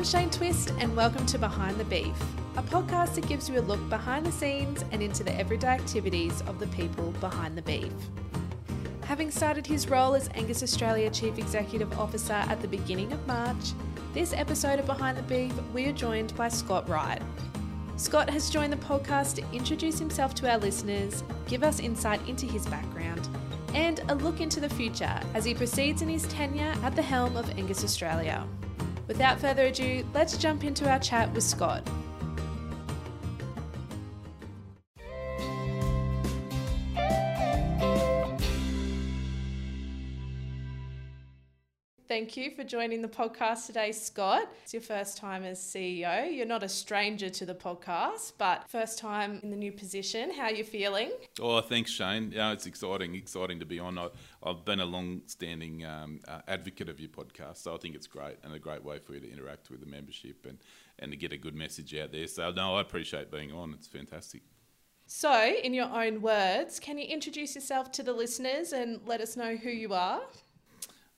I'm Shane Twist, and welcome to Behind the Beef, a podcast that gives you a look behind the scenes and into the everyday activities of the people behind the beef. Having started his role as Angus Australia Chief Executive Officer at the beginning of March, this episode of Behind the Beef, we are joined by Scott Wright. Scott has joined the podcast to introduce himself to our listeners, give us insight into his background, and a look into the future as he proceeds in his tenure at the helm of Angus Australia. Without further ado, let's jump into our chat with Scott. Thank you for joining the podcast today, Scott. It's your first time as CEO. You're not a stranger to the podcast, but first time in the new position. How are you feeling? Oh, thanks, Shane. Yeah, it's exciting, exciting to be on. I, have been a long-standing um, uh, advocate of your podcast, so I think it's great and a great way for you to interact with the membership and, and to get a good message out there. So, no, I appreciate being on. It's fantastic. So, in your own words, can you introduce yourself to the listeners and let us know who you are?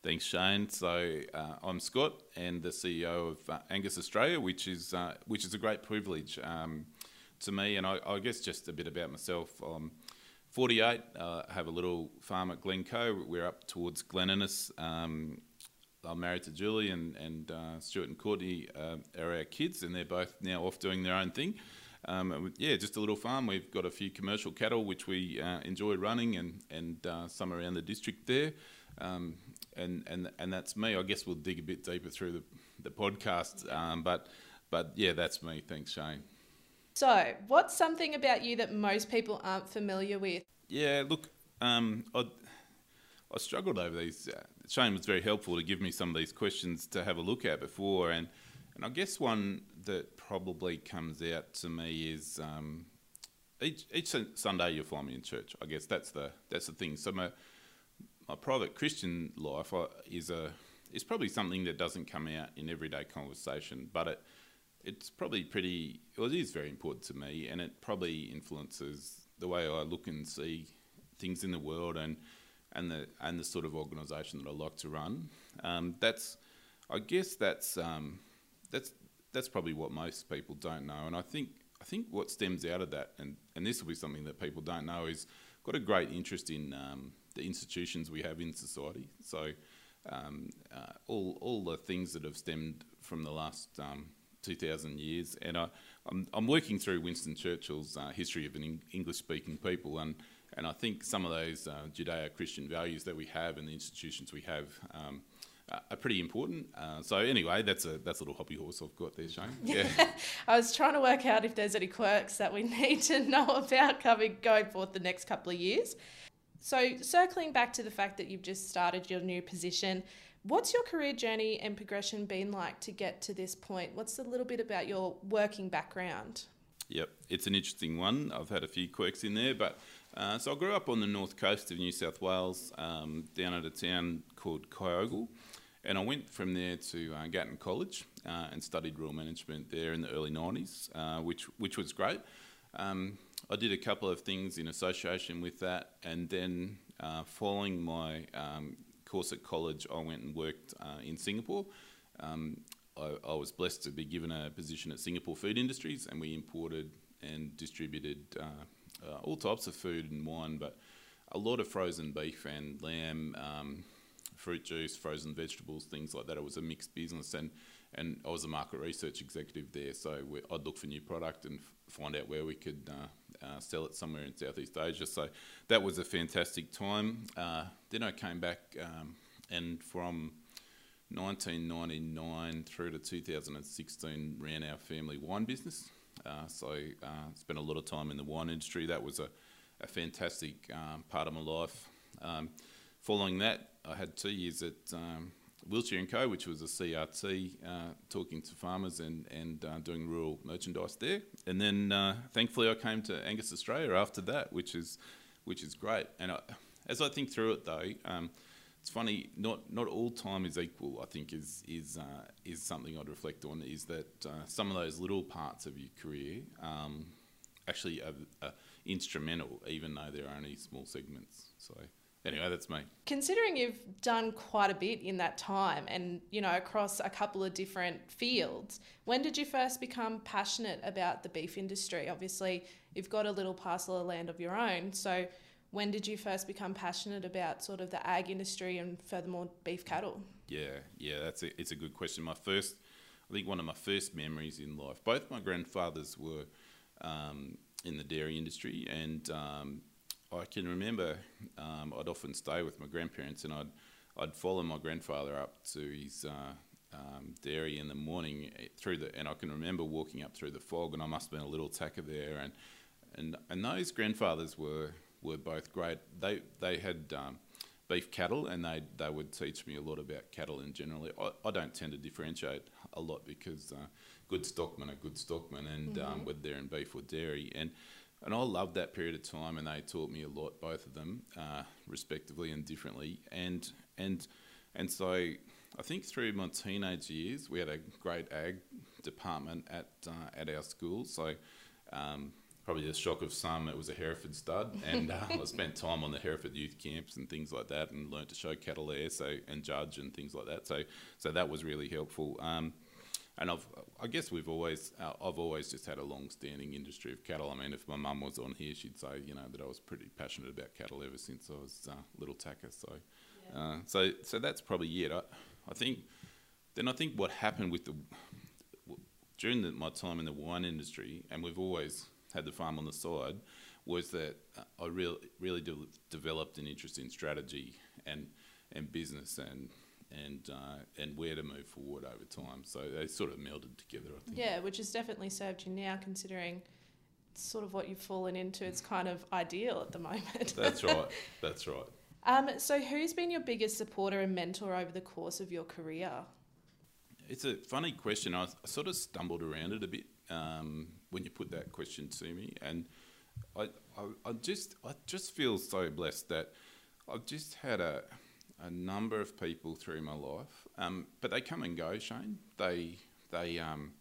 Thanks, Shane. So uh, I'm Scott and the CEO of uh, Angus Australia, which is uh, which is a great privilege um, to me. And I, I, guess just a bit about myself. I'm 48. Uh, I have a little farm at Glencoe. We're up towards Glen Innes. Um, I'm married to Julie and, and uh, Stuart and Courtney uh, are our kids, and they're both now off doing their own thing. Um, yeah, just a little farm. We've got a few commercial cattle which we enjoy running, and and some around the district there. Um, and and and that's me. I guess we'll dig a bit deeper through the the podcast, um, but but yeah, that's me. Thanks, Shane. So, what's something about you that most people aren't familiar with? Yeah, look, um, I I struggled over these. Uh, Shane was very helpful to give me some of these questions to have a look at before, and and I guess one that probably comes out to me is. Um, each, each Sunday you'll find me in church. I guess that's the that's the thing. So my my private Christian life is a is probably something that doesn't come out in everyday conversation, but it it's probably pretty well, it is very important to me, and it probably influences the way I look and see things in the world and and the and the sort of organisation that I like to run. Um, that's I guess that's um, that's that's probably what most people don't know, and I think I think what stems out of that, and, and this will be something that people don't know, is got a great interest in um, the institutions we have in society. So um, uh, all all the things that have stemmed from the last um, 2,000 years, and I, I'm, I'm working through Winston Churchill's uh, history of an English-speaking people, and and I think some of those uh, Judeo-Christian values that we have and the institutions we have. Um, are pretty important. Uh, so anyway, that's a that's a little hobby horse I've got there, Shane. Yeah. I was trying to work out if there's any quirks that we need to know about coming going forth the next couple of years. So, circling back to the fact that you've just started your new position, what's your career journey and progression been like to get to this point? What's a little bit about your working background? Yep, it's an interesting one. I've had a few quirks in there, but uh, so I grew up on the north coast of New South Wales, um, down at a town called Kyogle, and I went from there to uh, Gatton College uh, and studied rural management there in the early '90s, uh, which which was great. Um, I did a couple of things in association with that, and then uh, following my um, course at college, I went and worked uh, in Singapore. Um, I, I, was blessed to be given a position at Singapore Food Industries, and we imported and distributed uh, all types of food and wine, but a lot of frozen beef and lamb, um, fruit juice, frozen vegetables, things like that. It was a mixed business, and and I was a market research executive there, so I'd look for new product and find out where we could uh, uh, sell it somewhere in Southeast Asia. So that was a fantastic time. Uh, then I came back, um, and from 1999 through to 2016, ran our family wine business. Uh, so uh, spent a lot of time in the wine industry. That was a, a fantastic um, part of my life. Um, following that, I had two years at um, Wiltshire and Co, which was a CRT, uh, talking to farmers and and uh, doing rural merchandise there. And then uh, thankfully I came to Angus Australia after that, which is which is great. And I, as I think through it though, um, it's funny. Not not all time is equal. I think is is uh, is something I'd reflect on. Is that uh, some of those little parts of your career um, actually are, are instrumental, even though they're only small segments. So anyway, that's me. Considering you've done quite a bit in that time and, you know, across a couple of different fields, when did you first become passionate about the beef industry? Obviously, you've got a little parcel of land of your own. So, when did you first become passionate about sort of the ag industry and furthermore beef cattle? Yeah, yeah, that's a, it's a good question. My first, I think one of my first memories in life, both my grandfathers were um, in the dairy industry, and um, I can remember um, I'd often stay with my grandparents, and I'd I'd follow my grandfather up to his uh, um, dairy in the morning eh, through the, and I can remember walking up through the fog, and I must have been a little tacker there, and and and those grandfathers were were both great. They they had um, beef cattle, and they they would teach me a lot about cattle in general. I, I don't tend to differentiate a lot because uh, good stockmen are good stockmen, and um, mm-hmm. um, whether they're in beef or dairy, and and I loved that period of time, and they taught me a lot, both of them, uh, respectively and differently, and and and so I think through my teenage years, we had a great ag department at uh, at our school, so. Um, probably the shock of some, it was a Hereford stud, and uh, I spent time on the Hereford youth camps and things like that, and learned to show cattle there, so and judge and things like that. So, so that was really helpful. Um, and I've, I guess we've always, uh, I've always just had a long-standing industry of cattle. I mean, if my mum was on here, she'd say, you know, that I was pretty passionate about cattle ever since I was a uh, little tacker. So, yeah. uh, so, so that's probably it. I, I think. Then I think what happened with the during the, my time in the wine industry, and we've always had the farm on the side, was that I really really de- developed an interest in strategy and and business and and uh, and where to move forward over time. So they sort of melded together. I think. Yeah, which has definitely served you now, considering sort of what you've fallen into. It's kind of ideal at the moment. That's right. That's right. Um, so, who's been your biggest supporter and mentor over the course of your career? It's a funny question. I, I sort of stumbled around it a bit um, when you put that question to me, and I, I, I just I just feel so blessed that I've just had a a number of people through my life, um, but they come and go. Shane, they they um,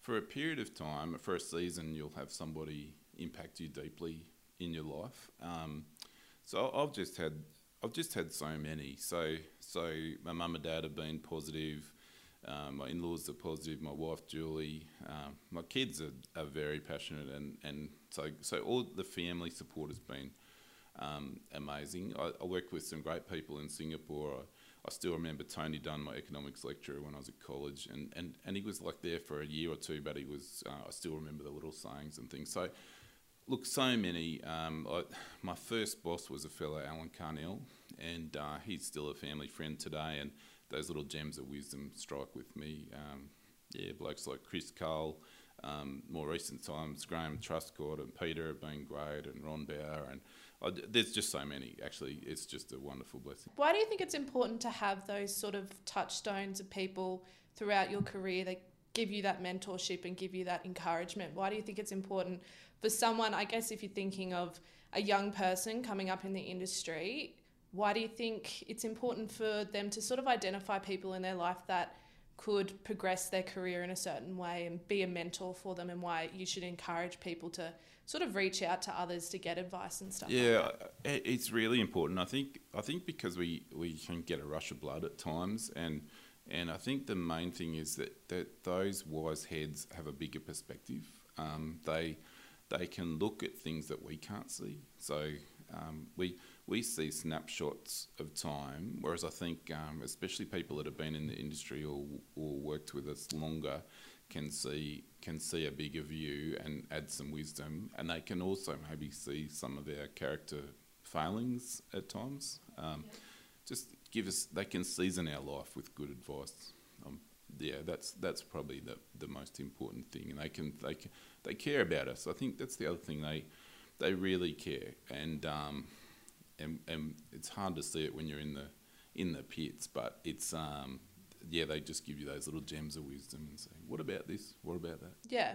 for a period of time, for a season, you'll have somebody impact you deeply in your life. Um, so I've just had I've just had so many. So so my mum and dad have been positive. Um, my in-laws are positive. My wife Julie, um, my kids are, are very passionate, and, and so so all the family support has been um, amazing. I, I, worked with some great people in Singapore. I, I, still remember Tony Dunn, my economics lecturer when I was at college, and, and, and he was like there for a year or two, but he was, uh, I still remember the little sayings and things. So, look, so many. Um, I, my first boss was a fellow, Alan Carnell, and uh, he's still a family friend today, and those little gems of wisdom strike with me. Um, yeah, blokes like Chris Cole. Um, more recent times, Graham Truscott and Peter have been great, and Ron Bauer, and Oh, there's just so many. Actually, it's just a wonderful blessing. Why do you think it's important to have those sort of touchstones of people throughout your career that give you that mentorship and give you that encouragement? Why do you think it's important for someone? I guess if you're thinking of a young person coming up in the industry, why do you think it's important for them to sort of identify people in their life that could progress their career in a certain way and be a mentor for them and why you should encourage people to sort of reach out to others to get advice and stuff. Yeah, like it's really important. I think I think because we, we can get a rush of blood at times, and and I think the main thing is that, that those wise heads have a bigger perspective. Um, they they can look at things that we can't see. So um, we we see snapshots of time, whereas I think um, especially people that have been in the industry or or worked with us longer can see can see a bigger view and add some wisdom, and they can also maybe see some of our character failings at times. Um, yeah. Just give us they can season our life with good advice. Um, yeah, that's that's probably the the most important thing, and they can they can, they care about us. I think that's the other thing they they really care, and um, and and it's hard to see it when you're in the in the pits, but it's um, yeah, they just give you those little gems of wisdom and say, what about this? What about that? Yeah,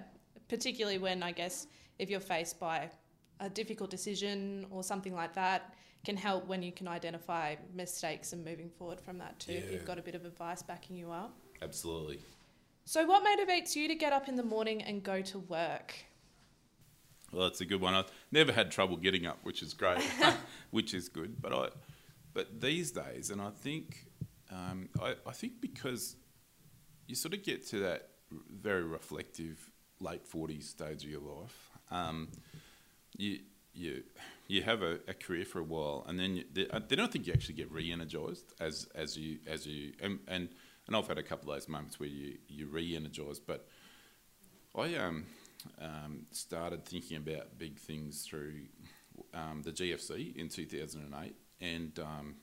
particularly when I guess if you're faced by a difficult decision or something like that, can help when you can identify mistakes and moving forward from that too. Yeah. If you've got a bit of advice backing you up. Absolutely. So, what motivates you to get up in the morning and go to work? Well, that's a good one. I've never had trouble getting up, which is great, which is good. But I, but these days, and I think, um, I, I think because you sort of get to that very reflective late forties stage of your life, um, you you you have a, a, career for a while, and then you, they, I don't think you actually get re-energized as as you as you and and, and I've had a couple of those moments where you you re-energize, but I um um, started thinking about big things through um, the GFC in 2008, and um,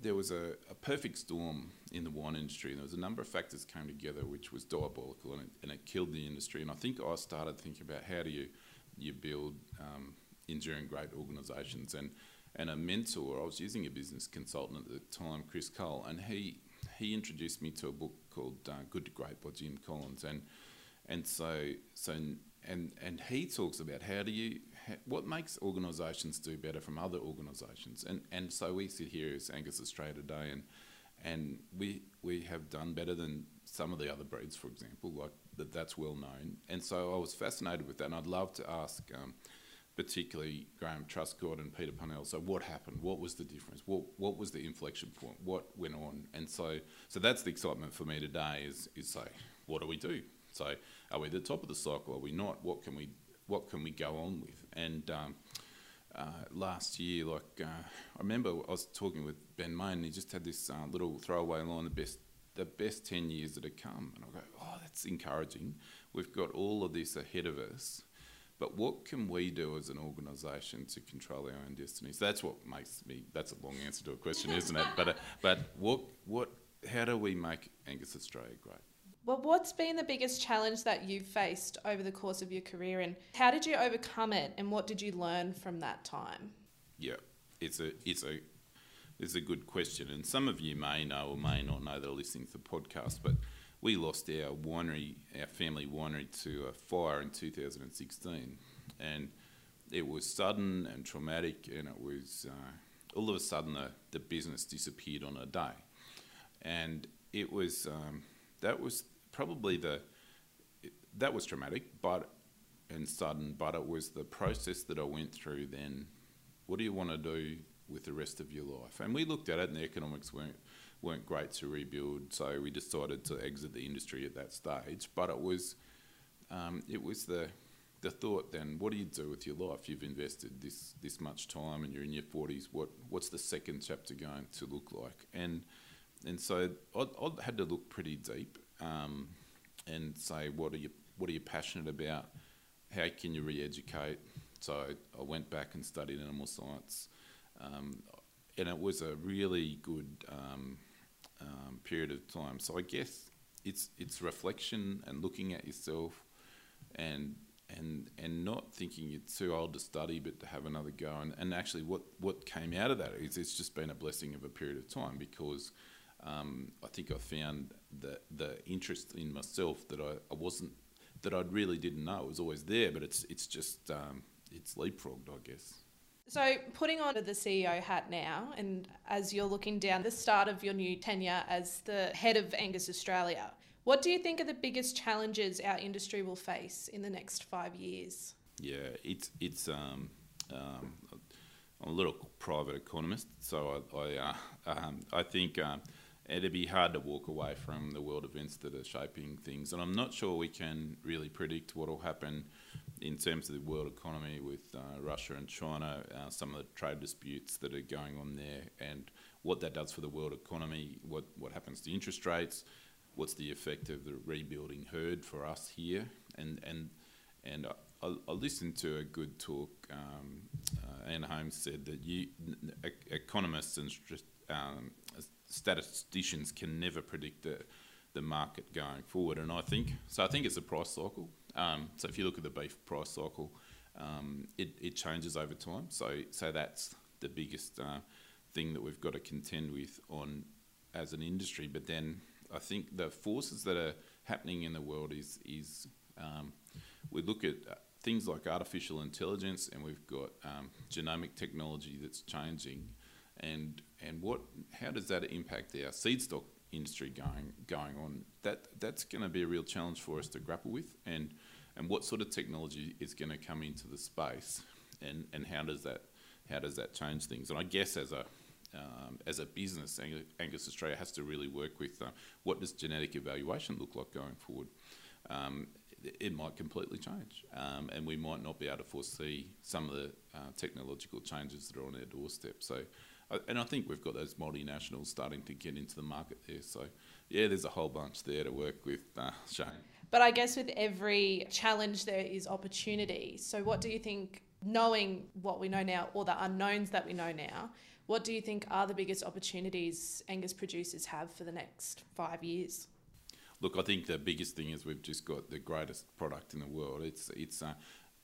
there was a, a, perfect storm in the wine industry. There was a number of factors came together which was diabolical, and it, and it killed the industry. And I think I started thinking about how do you you build um, enduring great organisations and and a mentor. I was using a business consultant at the time, Chris Cole, and he he introduced me to a book called uh, Good to Great by Jim Collins, and and so so and and he talks about how do you what makes organisations do better from other organisations and and so we sit here as Angus Australia today and and we we have done better than some of the other breeds for example like that that's well known and so I was fascinated with that and I'd love to ask um, particularly Graham Truscott and Peter Parnell. So what happened? What was the difference? What what was the inflection point? What went on? And so so that's the excitement for me today is is say what do we do? So are we at the top of the cycle? Are we not? What can we what can we go on with? And um, uh, last year, like uh, I remember I was talking with Ben Main, and he just had this uh, little throwaway line: the best the best ten years that have come. And I go, oh, that's encouraging. We've got all of this ahead of us. But what can we do as an organisation to control our own destiny? So that's what makes me. That's a long answer to a question, isn't it? But uh, but what what how do we make Angus Australia great? Well, what's been the biggest challenge that you've faced over the course of your career, and how did you overcome it, and what did you learn from that time? Yeah, it's a it's a it's a good question, and some of you may know or may not know that are listening to the podcast, but we lost our winery, our family winery, to a fire in 2016, and it was sudden and traumatic, and it was uh, all of a sudden the, the business disappeared on a day, and it was um, that was probably the that was traumatic, but and sudden, but it was the process that I went through. Then, what do you want to do with the rest of your life? And we looked at it, and the economics weren't weren't great to rebuild, so we decided to exit the industry at that stage. But it was um, it was the the thought then, what do you do with your life? You've invested this this much time, and you're in your forties. What what's the second chapter going to look like? And and so I, I had to look pretty deep um, and say what are you what are you passionate about? How can you re-educate? So I, went back and studied animal science, um, and it was a really good um, um, period of time. So I guess it's it's reflection and looking at yourself, and and and not thinking you're too old to study, but to have another go. And, and actually, what what came out of that is it's just been a blessing of a period of time because um, I think I found the the interest in myself that I, I wasn't that I really didn't know it was always there, but it's it's just um, it's leapfrogged, I guess. So, putting on the CEO hat now, and as you're looking down the start of your new tenure as the head of Angus Australia, what do you think are the biggest challenges our industry will face in the next five years? Yeah, it's it's um, um, I'm a little private economist, so I I, uh, um, I think um, it'd be hard to walk away from the world events that are shaping things. And I'm not sure we can really predict what will happen in terms of the world economy with uh, Russia and China, uh, some of the trade disputes that are going on there, and what that does for the world economy, what, what happens to interest rates, what's the effect of the rebuilding herd for us here. And, and, and I, I listened to a good talk. Um, uh, Anne Holmes said that you, economists and um, statisticians can never predict the, the market going forward. And I think so. I think it's a price cycle. Um, so if you look at the beef price cycle, um, it, it changes over time. So so that's the biggest uh, thing that we've got to contend with on as an industry. But then I think the forces that are happening in the world is is um, we look at things like artificial intelligence, and we've got um, genomic technology that's changing and and what how does that impact our seed stock industry going going on? That that's going to be a real challenge for us to grapple with, and and what sort of technology is going to come into the space, and, and how does that how does that change things? And I guess as a um, as a business, Angus Australia has to really work with uh, what does genetic evaluation look like going forward. Um, it might completely change, um, and we might not be able to foresee some of the uh, technological changes that are on our doorstep. So, and I think we've got those multinationals starting to get into the market there. So, yeah, there's a whole bunch there to work with, uh, Shane. But I guess with every challenge, there is opportunity. So, what do you think, knowing what we know now, or the unknowns that we know now, what do you think are the biggest opportunities Angus producers have for the next five years? Look, I think the biggest thing is we've just got the greatest product in the world. It's it's uh,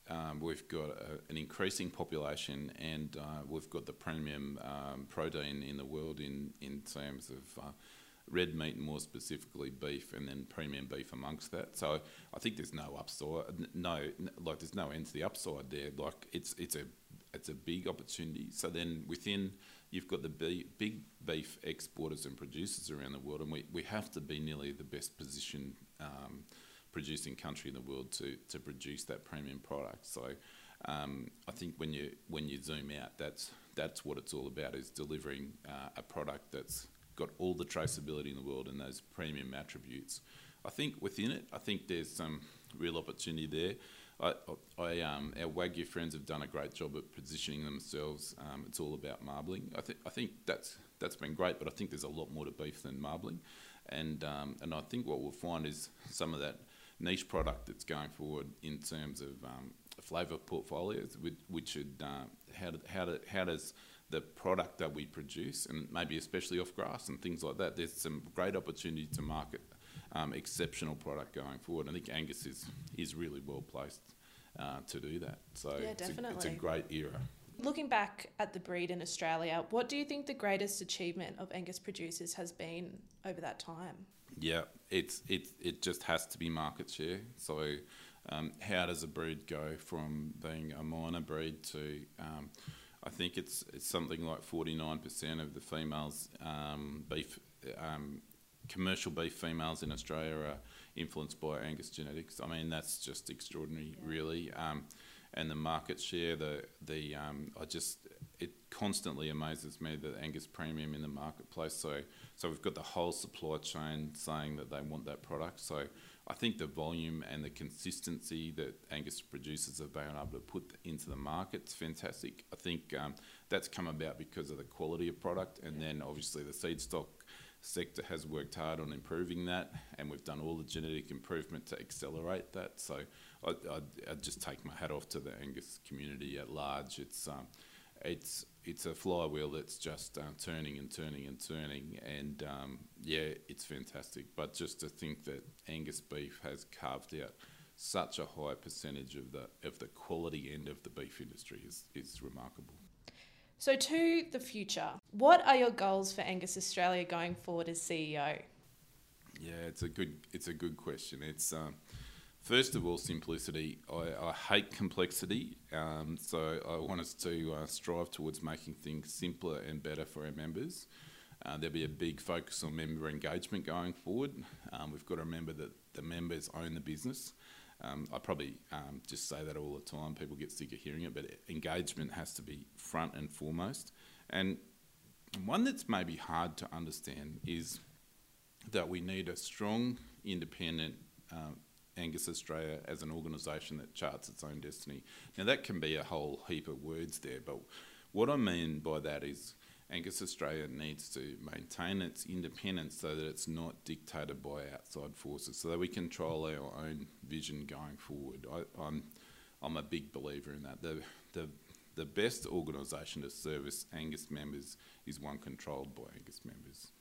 um, we've got a, an increasing population, and uh, we've got the premium um, protein in the world in in terms of. Uh, red meat and more specifically beef and then premium beef amongst that so I think there's no upside no like there's no end to the upside there like it's it's a it's a big opportunity so then within you've got the big beef exporters and producers around the world, and we, we have to be nearly the best positioned um, producing country in the world to, to produce that premium product. So um, I think when you when you zoom out, that's that's what it's all about: is delivering uh, a product that's got all the traceability in the world and those premium attributes. I think within it, I think there's some real opportunity there. I, I, um, our Wagyu friends have done a great job at positioning themselves. Um, it's all about marbling. I think I think that's that's been great, but I think there's a lot more to beef than marbling, and um, and I think what we'll find is some of that niche product that's going forward in terms of um, flavour portfolios, which, which should uh, how do, how do, how does the product that we produce, and maybe especially off grass and things like that, there's some great opportunity to market um, exceptional product going forward. I think Angus is is really well placed uh, to do that. So yeah, it's, definitely. A, it's a great era. Looking back at the breed in Australia, what do you think the greatest achievement of Angus producers has been over that time? Yeah, it's it it just has to be market share. So, um, how does a breed go from being a minor breed to um, I think it's it's something like forty nine percent of the females um, beef um, commercial beef females in Australia are influenced by Angus genetics. I mean, that's just extraordinary, yeah. really. Um, and the market share, the the um, I just it constantly amazes me that Angus premium in the marketplace. So so we've got the whole supply chain saying that they want that product. So I think the volume and the consistency that Angus producers have been able to put into the market is fantastic. I think um, that's come about because of the quality of product, and then obviously the seed stock sector has worked hard on improving that, and we've done all the genetic improvement to accelerate that. So I, I, I just take my hat off to the Angus community at large. It's um, it's it's a flywheel that's just uh, turning and turning and turning, and um, yeah, it's fantastic. But just to think that Angus beef has carved out such a high percentage of the of the quality end of the beef industry is is remarkable. So, to the future, what are your goals for Angus Australia going forward as CEO? Yeah, it's a good it's a good question. It's um, first of all simplicity. I, I hate complexity, um, so I want us to uh, strive towards making things simpler and better for our members. Uh, there'll be a big focus on member engagement going forward. Um, we've got to remember that the members own the business. Um, I probably um, just say that all the time. People get sick of hearing it, but engagement has to be front and foremost. And one that's maybe hard to understand is that we need a strong, independent um, Angus Australia as an organisation that charts its own destiny. Now, that can be a whole heap of words there, but what I mean by that is Angus Australia needs to maintain its independence so that it's not dictated by outside forces, so that we control our own vision going forward. I, am I'm, I'm a big believer in that. The, the, the best organisation to service Angus members is one controlled by Angus members.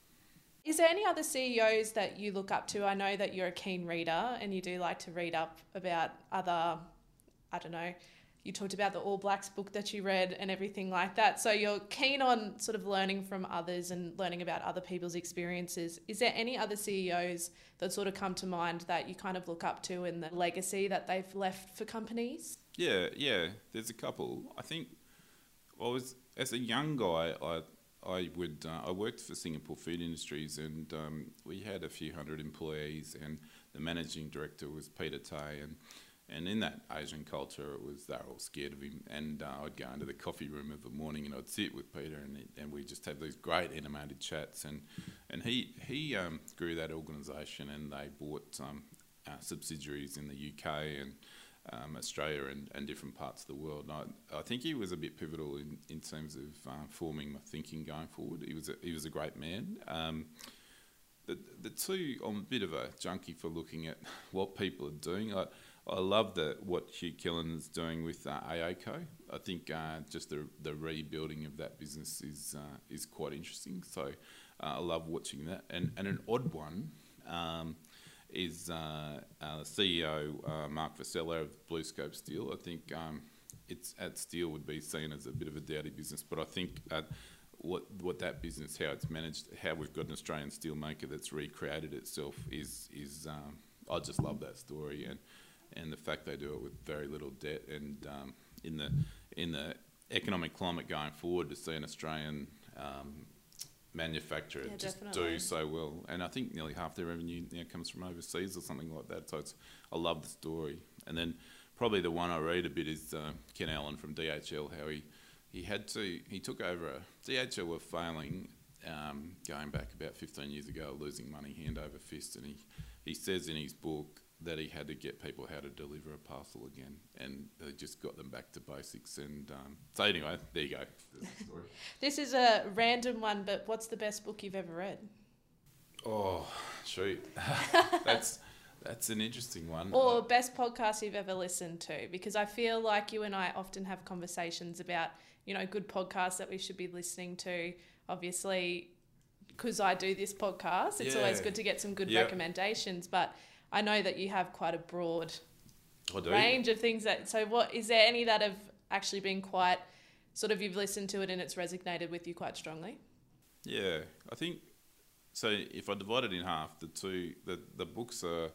Is there any other CEOs that you look up to? I know that you're a keen reader and you do like to read up about other, I don't know, you talked about the All Blacks book that you read and everything like that. So you're keen on sort of learning from others and learning about other people's experiences. Is there any other CEOs that sort of come to mind that you kind of look up to in the legacy that they've left for companies? Yeah, yeah. There's a couple. I think I was as a young guy, I I would uh, I worked for Singapore Food Industries and um, we had a few hundred employees and the managing director was Peter Tay and and in that Asian culture, it was they're all scared of him. And uh, I'd go into the coffee room of the morning, and I'd sit with Peter, and and we just have these great animated chats. And and he he um, grew that organisation, and they bought um, uh, subsidiaries in the UK and. Um, Australia and, and different parts of the world. And I, I think he was a bit pivotal in, in terms of uh, forming my thinking going forward. He was a, he was a great man. Um, the, the two, I'm a bit of a junkie for looking at what people are doing. I, I love the, what Hugh Killen is doing with uh, AACo. I think uh, just the, the rebuilding of that business is uh, is quite interesting. So uh, I love watching that. And, and an odd one um, is uh, uh, CEO, Mark Vassella of BlueScope Steel. I think um, it's at Steel would be seen as a bit of a dowdy business, but I think what what that business, how it's managed, how we've got an Australian steelmaker that's recreated itself is is um, I just love that story and and the fact they do it with very little debt and um, in the in the economic climate going forward to see an Australian um, manufacturer Yeah, just definitely. do so well. And I think nearly half their revenue now comes from overseas or something like that. So it's I love the story. And then probably the one I read a bit is uh, Ken Allen from DHL. How he he had to he took over a DHL were failing. Um, going back about 15 years ago, losing money hand over fist, and he, he says in his book that he had to get people how to deliver a parcel again, and they just got them back to basics. And um, so anyway, there you go. There's the story. This is a random one, but what's the best book you've ever read? Oh, shoot, that's that's an interesting one. Or best podcast you've ever listened to? Because I feel like you and I often have conversations about, you know, good podcasts that we should be listening to. Obviously, because I do this podcast, it's always good to get some good Yep. recommendations. But I know that you have quite a broad range of things that. So, what is there any that have actually been quite sort of you've listened to it and it's resonated with you quite strongly? Yeah, I think so. If I divide it in half, the two the, the books are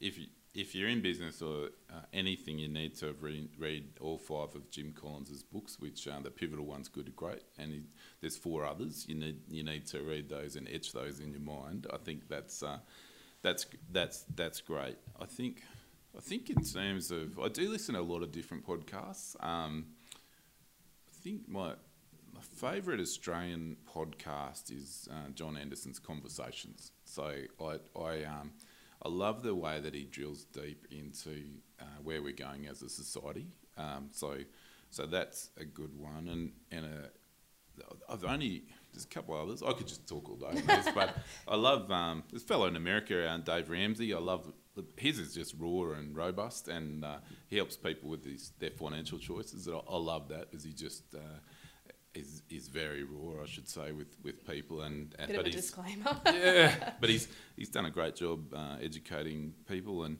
if you, if you're in business or uh, anything, you need to have read, read all five of Jim Collins's books, which uh, the pivotal one's good to great, and he, there's four others. You need you need to read those and etch those in your mind. I think that's uh, that's that's that's great. I think I think in terms of I do listen to a lot of different podcasts. Um, I think my my favourite Australian podcast is uh, John Anderson's Conversations. So I I um, I love the way that he drills deep into uh, where we're going as a society. Um, so so that's a good one, and and a, I've only there's a couple others. I could just talk all day, this, but I love um, this fellow in America, uh, Dave Ramsey. I love his is just raw and robust, and uh, he helps people with these, their financial choices. And I, I love that as he just uh, is is very raw, I should say, with, with people. And, and Bit but of a disclaimer. yeah, but he's he's done a great job uh, educating people, and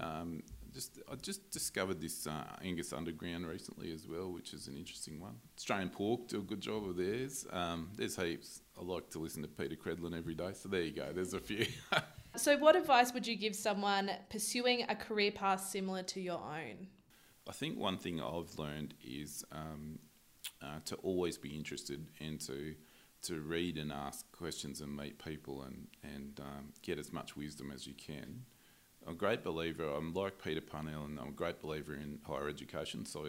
um, just I just discovered this uh, Angus Underground recently as well, which is an interesting one. Australian Pork do a good job of theirs. Um, there's heaps. I like to listen to Peta Credlin every day, so there you go. There's a few. So, what advice would you give someone pursuing a career path similar to your own? I think one thing I've learned is um, uh, to always be interested and to to read and ask questions and meet people and and um, get as much wisdom as you can. I'm a great believer. I'm like Peter Parnell, and I'm a great believer in higher education. So,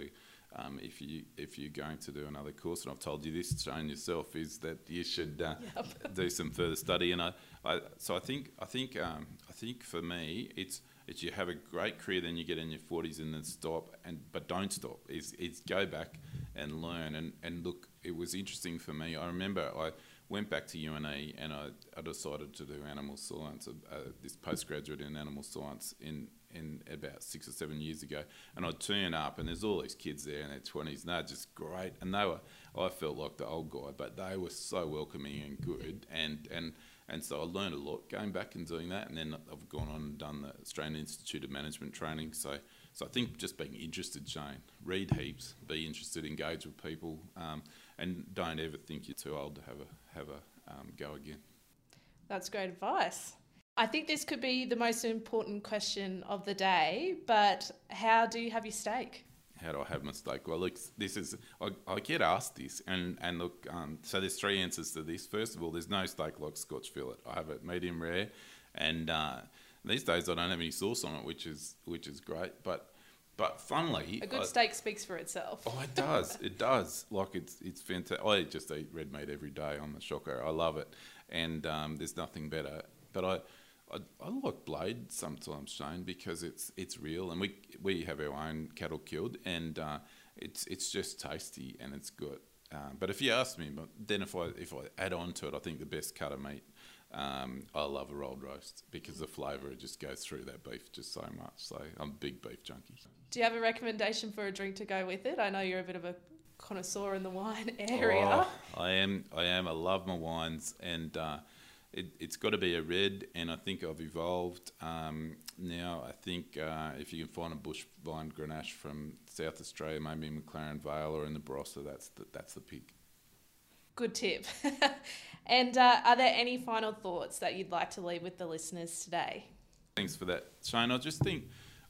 um, if you if you're going to do another course, and I've told you this, Shane yourself, is that you should uh, do some further study. And I, I so I think I think um, I think for me, it's it's you have a great career, then you get in your 40s and then stop, and but don't stop. Is is go back and learn and and look. It was interesting for me. I remember I went back to UNE and I, I decided to do animal science, uh, this postgraduate in animal science in in about six or seven years ago, and I'd turn up and there's all these kids there in their twenties, and they're just great, and they were I felt like the old guy, but they were so welcoming and good, and and and so I learned a lot going back and doing that, and then I've gone on and done the Australian Institute of Management training. So so I think just being interested, Shane, read heaps, be interested, engage with people, um, and don't ever think you're too old to have a have a um, go again. That's great advice. I think this could be the most important question of the day, but how do you have your steak? how do I have my steak? Well, look, this is I, I get asked this, and and look, um, so there's three answers to this. First of all, there's no steak like Scotch fillet. I have it medium rare, and uh, These days, I don't have any sauce on it, which is which is great. But but funnily, A good I- steak speaks for itself. Oh, it does. It does. Like it's it's fantastic. I just eat red meat every day on the shocker. I love it, and um, there's nothing better. But I, I, I like blade sometimes, Shane, because it's it's real, and we we have our own cattle killed, and uh, it's it's just tasty and it's good. Um, but if you ask me, but then if I if I add on to it, I think the best cut of meat. Um, I love a rolled roast because the flavour just goes through that beef just so much. So I'm a big beef junkie. Do you have a recommendation for a drink to go with it? I know you're a bit of a connoisseur in the wine area. Oh, I am. I am. I love my wines, and uh, it, it's got to be a red. And I think I've evolved um, now. I think uh, if you can find a bush vine Grenache from South Australia, maybe in McLaren Vale or in the Barossa, that's the, that's the pick. Good tip. and uh, are there any final thoughts that you'd like to leave with the listeners today? Thanks for that, Shane. I just think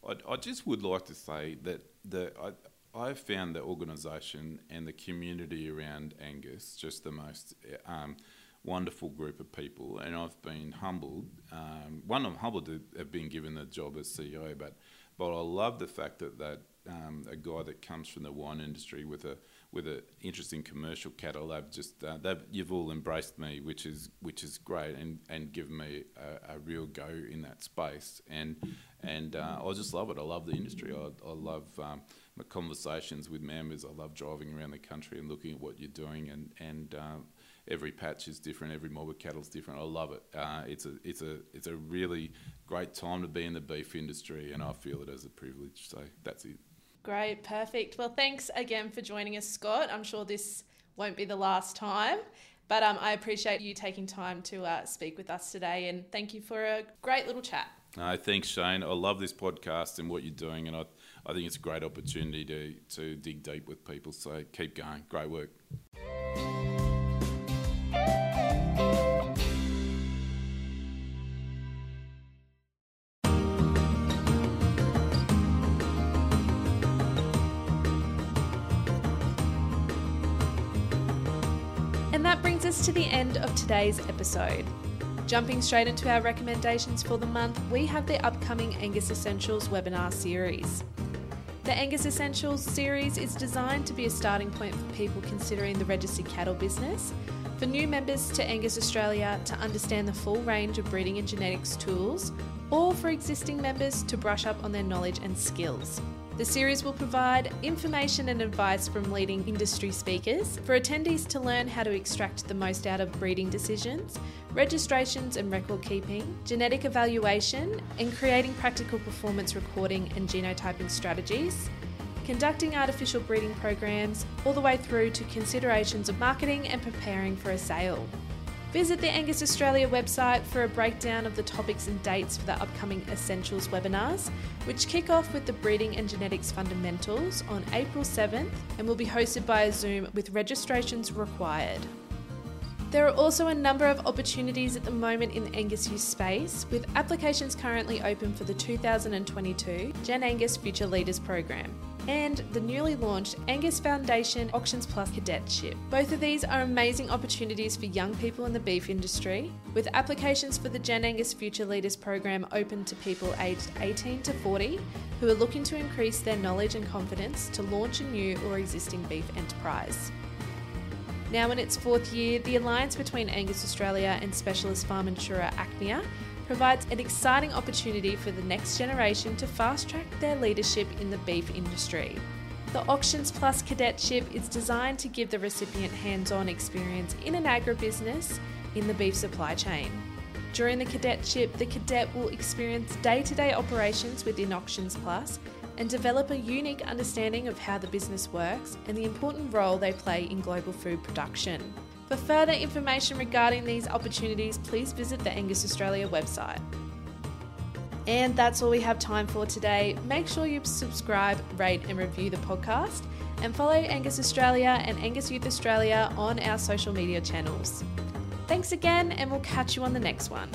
I, I just would like to say that the I, I've found the organisation and the community around Angus just the most um, wonderful group of people, and I've been humbled. Um, one, I'm humbled to have been given the job as CEO, but but I love the fact that that um, a guy that comes from the wine industry with a with an interest in commercial cattle, they've just uh, you've all embraced me, which is which is great, and, and given me a, a real go in that space, and and uh, I just love it. I love the industry. I, I love um, my conversations with members. I love driving around the country and looking at what you're doing, and and um, every patch is different. Every mob of cattle is different. I love it. Uh, it's a it's a it's a really great time to be in the beef industry, and I feel it as a privilege. So that's it. Great, perfect. Well, thanks again for joining us, Scott. I'm sure this won't be the last time, but um, I appreciate you taking time to uh, speak with us today, and thank you for a great little chat. No, thanks, Shane. I love this podcast and what you're doing, and I, I think it's a great opportunity to, to dig deep with people. So keep going. Great work. Today's episode. Jumping straight into our recommendations for the month, we have the upcoming Angus Essentials webinar series. The Angus Essentials series is designed to be a starting point for people considering the registered cattle business, for new members to Angus Australia to understand the full range of breeding and genetics tools, or for existing members to brush up on their knowledge and skills. The series will provide information and advice from leading industry speakers for attendees to learn how to extract the most out of breeding decisions, registrations and record keeping, genetic evaluation, and creating practical performance recording and genotyping strategies, conducting artificial breeding programs, all the way through to considerations of marketing and preparing for a sale. Visit the Angus Australia website for a breakdown of the topics and dates for the upcoming Essentials webinars, which kick off with the Breeding and Genetics Fundamentals on April 7th and will be hosted by Zoom with registrations required. There are also a number of opportunities at the moment in the Angus youth space, with applications currently open for the 2022 Gen Angus Future Leaders Program and the newly launched Angus Foundation Auctions Plus Cadetship. Both of these are amazing opportunities for young people in the beef industry, with applications for the Gen Angus Future Leaders Program open to people aged 18 to 40 who are looking to increase their knowledge and confidence to launch a new or existing beef enterprise. Now, in its fourth year, the alliance between Angus Australia and specialist farm insurer Achmea provides an exciting opportunity for the next generation to fast track their leadership in the beef industry. The Auctions Plus Cadetship is designed to give the recipient hands on experience in an agribusiness in the beef supply chain. During the cadetship, the cadet will experience day to day operations within Auctions Plus and develop a unique understanding of how the business works and the important role they play in global food production. For further information regarding these opportunities, please visit the Angus Australia website. And that's all we have time for today. Make sure you subscribe, rate, and review the podcast, and follow Angus Australia and Angus Youth Australia on our social media channels. Thanks again, and we'll catch you on the next one.